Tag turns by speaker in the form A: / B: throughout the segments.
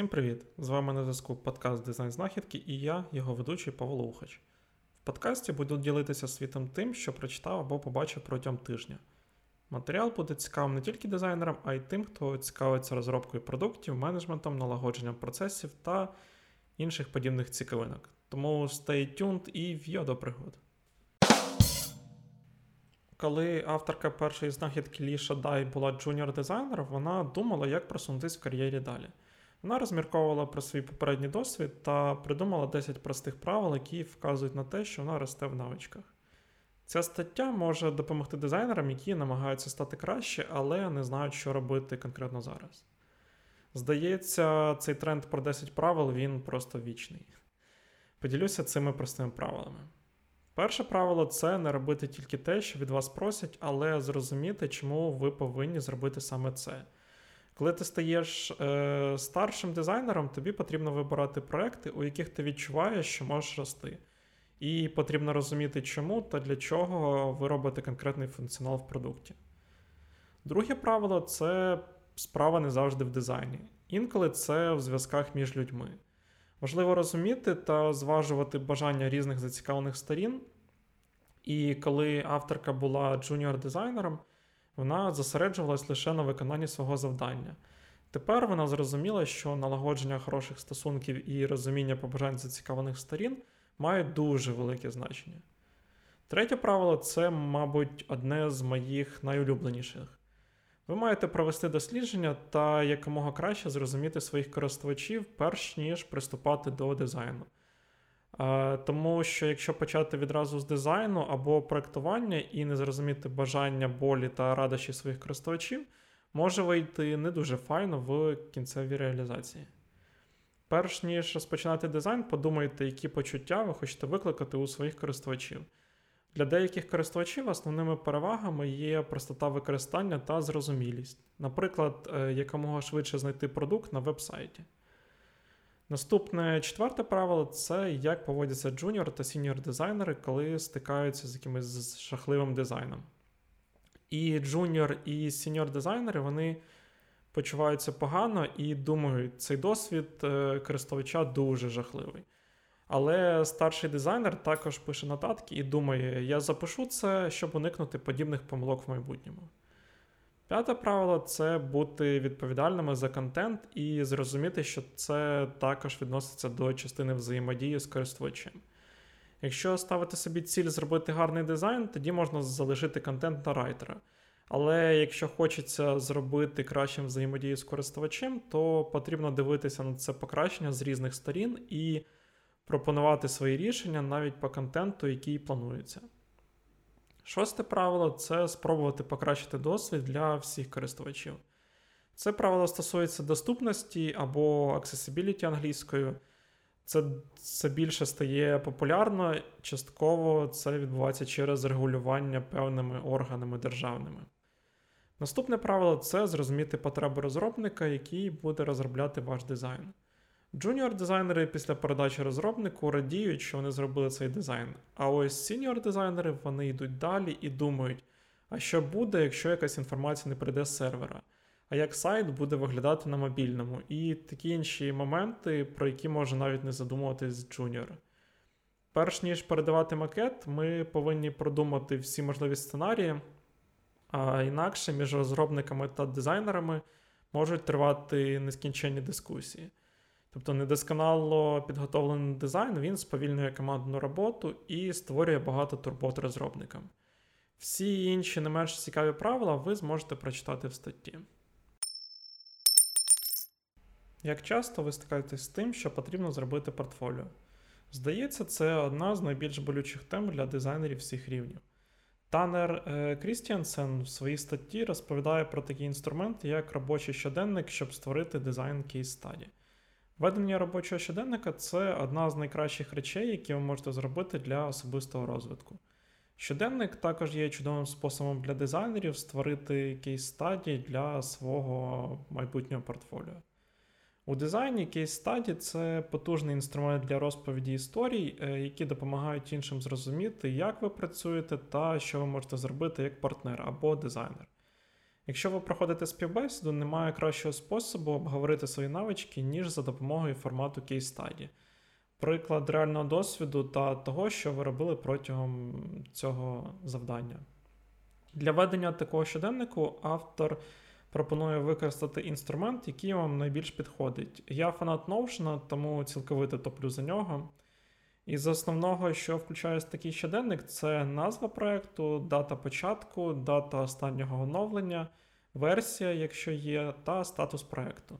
A: Всім привіт! З вами на зв'язку подкаст Дизайн Знахідки і я, його ведучий Павло Ухач. В подкасті буду ділитися світом тим, що прочитав або побачив протягом тижня. Матеріал буде цікавим не тільки дизайнерам, а й тим, хто цікавиться розробкою продуктів, менеджментом, налагодженням процесів та інших подібних цікавинок. Тому stay tuned і вйо до пригод. Коли авторка першої знахідки Лі Шадай була джуніор дизайнером, вона думала, як просунутися в кар'єрі далі. Вона розмірковувала про свій попередній досвід та придумала 10 простих правил, які вказують на те, що вона росте в навичках. Ця стаття може допомогти дизайнерам, які намагаються стати краще, але не знають, що робити конкретно зараз. Здається, цей тренд про 10 правил він просто вічний. Поділюся цими простими правилами. Перше правило це не робити тільки те, що від вас просять, але зрозуміти, чому ви повинні зробити саме це. Коли ти стаєш е, старшим дизайнером, тобі потрібно вибирати проекти, у яких ти відчуваєш, що можеш рости. І потрібно розуміти, чому та для чого ви робите конкретний функціонал в продукті. Друге правило це справа не завжди в дизайні. Інколи це в зв'язках між людьми. Важливо розуміти та зважувати бажання різних зацікавлених сторін. І коли авторка була джуніор-дизайнером, вона зосереджувалась лише на виконанні свого завдання. Тепер вона зрозуміла, що налагодження хороших стосунків і розуміння побажань зацікавлених сторін мають дуже велике значення. Третє правило це, мабуть, одне з моїх найулюбленіших. Ви маєте провести дослідження та якомога краще зрозуміти своїх користувачів, перш ніж приступати до дизайну. Тому що якщо почати відразу з дизайну або проектування і не зрозуміти бажання, болі та радощі своїх користувачів, може вийти не дуже файно в кінцевій реалізації. Перш ніж розпочинати дизайн, подумайте, які почуття ви хочете викликати у своїх користувачів. Для деяких користувачів основними перевагами є простота використання та зрозумілість, наприклад, е, якомога швидше знайти продукт на веб-сайті. Наступне четверте правило це як поводяться джуніор та сеньйор дизайнери, коли стикаються з якимось жахливим дизайном. І джуніор і сеньйор дизайнери вони почуваються погано і думають, цей досвід е, користувача дуже жахливий. Але старший дизайнер також пише нотатки і думає, я запишу це, щоб уникнути подібних помилок в майбутньому. П'яте правило це бути відповідальними за контент і зрозуміти, що це також відноситься до частини взаємодії з користувачем. Якщо ставити собі ціль зробити гарний дизайн, тоді можна залишити контент на райтера. Але якщо хочеться зробити кращим взаємодію з користувачем, то потрібно дивитися на це покращення з різних сторін і пропонувати свої рішення навіть по контенту, який планується. Шосте правило це спробувати покращити досвід для всіх користувачів. Це правило стосується доступності або accessibility англійською. Це це більше стає популярно, частково це відбувається через регулювання певними органами державними. Наступне правило це зрозуміти потреби розробника, який буде розробляти ваш дизайн. Джуніор-дизайнери після передачі розробнику радіють, що вони зробили цей дизайн. А ось сеньйор-дизайнери вони йдуть далі і думають, а що буде, якщо якась інформація не прийде з сервера, а як сайт буде виглядати на мобільному, і такі інші моменти, про які може навіть не задумуватись джуніор. Перш ніж передавати макет, ми повинні продумати всі можливі сценарії, а інакше між розробниками та дизайнерами можуть тривати нескінченні дискусії. Тобто недосконало підготовлений дизайн він сповільнює командну роботу і створює багато турбот розробникам. Всі інші не менш цікаві правила ви зможете прочитати в статті. Як часто ви стикаєтесь з тим, що потрібно зробити портфоліо? Здається, це одна з найбільш болючих тем для дизайнерів всіх рівнів. Танер е, Крістіансен в своїй статті розповідає про такий інструмент, як робочий щоденник, щоб створити дизайн кейс стаді. Ведення робочого щоденника це одна з найкращих речей, які ви можете зробити для особистого розвитку. Щоденник також є чудовим способом для дизайнерів створити кейс стадії для свого майбутнього портфоліо. У дизайні кейс стаді це потужний інструмент для розповіді історій, е, які допомагають іншим зрозуміти, як ви працюєте та що ви можете зробити як партнер або дизайнер. Якщо ви проходите співбесіду, немає кращого способу обговорити свої навички, ніж за допомогою формату Study. Приклад реального досвіду та того, що ви робили протягом цього завдання. Для ведення такого щоденнику автор пропонує використати інструмент, який вам найбільш підходить. Я фанат Notion, тому цілковито топлю за нього. Із основного, що включає такий щоденник, це назва проєкту, дата початку, дата останнього оновлення, версія, якщо є, та статус проєкту.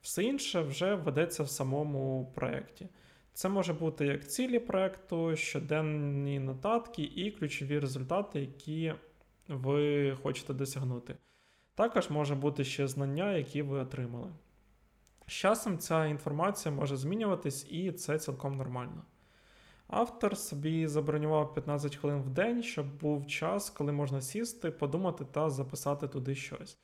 A: Все інше вже ведеться в самому проєкті. Це може бути як цілі проєкту, щоденні нотатки і ключові результати, які ви хочете досягнути. Також може бути ще знання, які ви отримали. З часом ця інформація може змінюватись, і це цілком нормально. Автор собі забронював 15 хвилин в день, щоб був час, коли можна сісти, подумати та записати туди щось.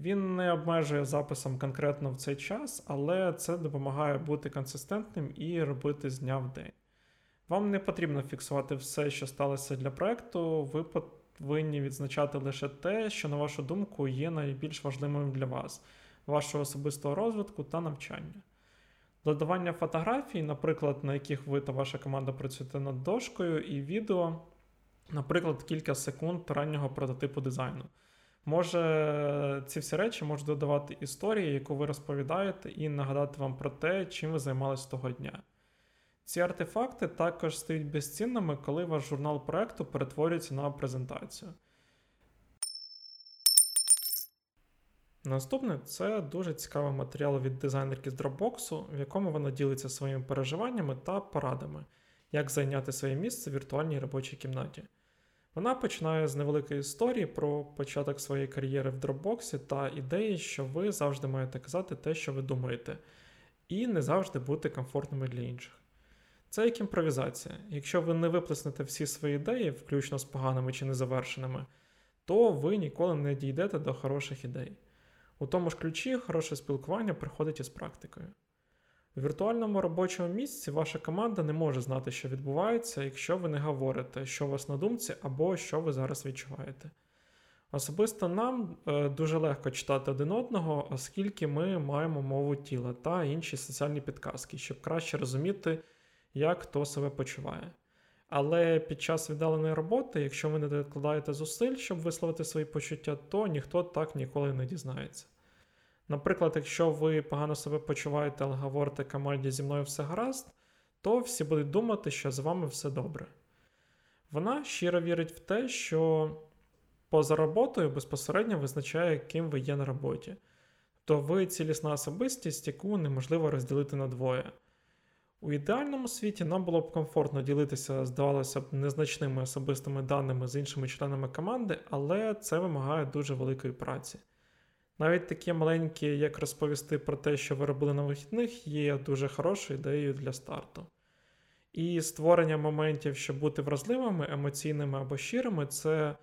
A: Він не обмежує записом конкретно в цей час, але це допомагає бути консистентним і робити з дня в день. Вам не потрібно фіксувати все, що сталося для проекту, ви повинні відзначати лише те, що, на вашу думку, є найбільш важливим для вас, вашого особистого розвитку та навчання. Додавання фотографій, наприклад, на яких ви та ваша команда працюєте над дошкою, і відео, наприклад, кілька секунд раннього прототипу дизайну. Може, ці всі речі можуть додавати історії, яку ви розповідаєте, і нагадати вам про те, чим ви займалися того дня. Ці артефакти також стають безцінними, коли ваш журнал проекту перетворюється на презентацію. Наступне це дуже цікавий матеріал від дизайнерки з Dropbox, в якому вона ділиться своїми переживаннями та порадами, як зайняти своє місце в віртуальній робочій кімнаті. Вона починає з невеликої історії про початок своєї кар'єри в Dropbox та ідеї, що ви завжди маєте казати те, що ви думаєте, і не завжди бути комфортними для інших. Це як імпровізація. Якщо ви не виплеснете всі свої ідеї, включно з поганими чи незавершеними, то ви ніколи не дійдете до хороших ідей. У тому ж ключі хороше спілкування приходить із практикою. У віртуальному робочому місці ваша команда не може знати, що відбувається, якщо ви не говорите, що у вас на думці або що ви зараз відчуваєте. Особисто нам е, дуже легко читати один одного, оскільки ми маємо мову тіла та інші соціальні підказки, щоб краще розуміти, як хто себе почуває. Але під час віддаленої роботи, якщо ви не докладаєте зусиль, щоб висловити свої почуття, то ніхто так ніколи не дізнається. Наприклад, якщо ви погано себе почуваєте, але говорите команді зі мною все гаразд, то всі будуть думати, що з вами все добре. Вона щиро вірить в те, що поза роботою безпосередньо визначає, ким ви є на роботі, то ви цілісна особистість, яку неможливо розділити на двоє. У ідеальному світі нам було б комфортно ділитися, здавалося б, незначними особистими даними з іншими членами команди, але це вимагає дуже великої праці. Навіть такі маленькі, як розповісти про те, що ви робили на вихідних, є дуже хорошою ідеєю для старту. І створення моментів, щоб бути вразливими, емоційними або щирими, це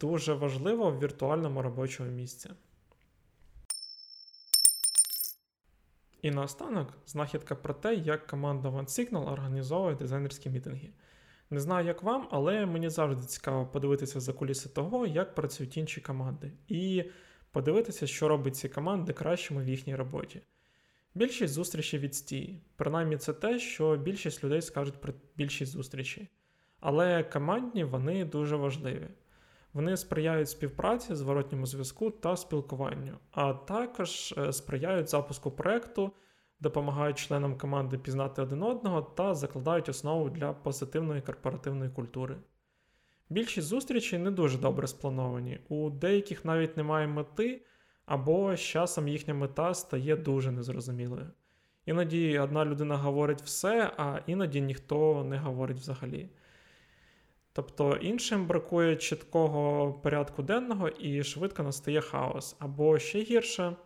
A: дуже важливо в віртуальному робочому місці. І наостанок знахідка про те, як команда OneSignal організовує дизайнерські мітинги. Не знаю, як вам, але мені завжди цікаво подивитися за куліси того, як працюють інші команди, і подивитися, що робить ці команди кращими в їхній роботі. Більшість зустрічей відстій. Принаймні, це те, що більшість людей скажуть про більшість зустрічей. Але командні вони дуже важливі. Вони сприяють співпраці, зворотньому зв'язку та спілкуванню, а також е, сприяють запуску проекту, допомагають членам команди пізнати один одного та закладають основу для позитивної корпоративної культури. Більшість зустрічей не дуже добре сплановані, у деяких навіть немає мети, або з часом їхня мета стає дуже незрозумілою. Іноді одна людина говорить все, а іноді ніхто не говорить взагалі. Тобто іншим бракує чіткого порядку денного і швидко настає хаос. Або ще гірше,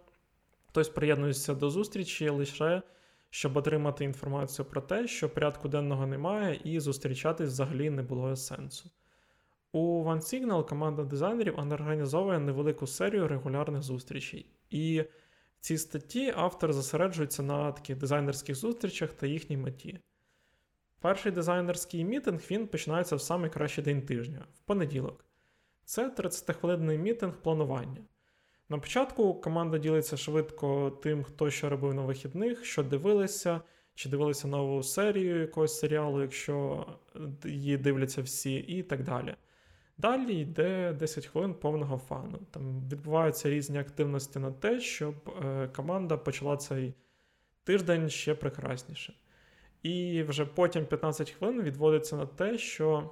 A: хтось приєднується до зустрічі лише щоб отримати інформацію про те, що порядку денного немає, і зустрічатись взагалі не було сенсу. У OneSignal команда дизайнерів організовує невелику серію регулярних зустрічей. І в цій статті автор зосереджується на таких дизайнерських зустрічах та їхній меті. Перший дизайнерський мітинг він починається в самий кращий день тижня, в понеділок. Це 30-хвилинний мітинг планування. На початку команда ділиться швидко тим, хто що робив на вихідних, що дивилися, чи дивилися нову серію якогось серіалу, якщо її дивляться всі, і так далі. Далі йде 10 хвилин повного фану. Там відбуваються різні активності на те, щоб е, команда почала цей тиждень ще прекрасніше. І вже потім 15 хвилин відводиться на те, що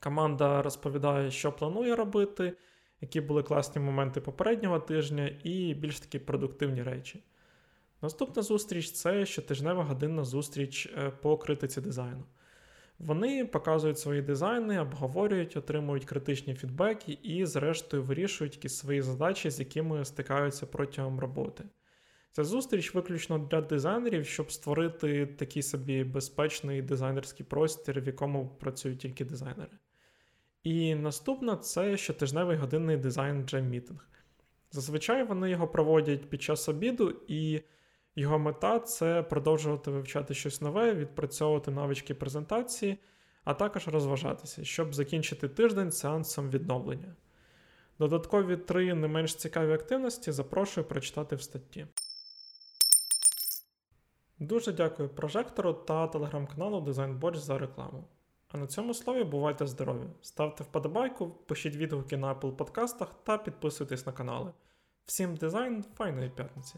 A: команда розповідає, що планує робити, які були класні моменти попереднього тижня, і більш такі продуктивні речі. Наступна зустріч це щотижнева годинна зустріч е, по критиці дизайну. Вони показують свої дизайни, обговорюють, отримують критичні фідбеки і, зрештою, вирішують якісь свої задачі, з якими стикаються протягом роботи. Ця зустріч виключно для дизайнерів, щоб створити такий собі безпечний дизайнерський простір, в якому працюють тільки дизайнери. І наступна це щотижневий годинний дизайн Jam Meeting. Зазвичай вони його проводять під час обіду, і його мета це продовжувати вивчати щось нове, відпрацьовувати навички презентації, а також розважатися, щоб закінчити тиждень сеансом відновлення. Додаткові три не менш цікаві активності запрошую прочитати в статті. Дуже дякую прожектору та телеграм-каналу DesignBotch за рекламу. А на цьому слові бувайте здорові! Ставте вподобайку, пишіть відгуки на Apple подкастах та підписуйтесь на канали. Всім дизайн, файної п'ятниці!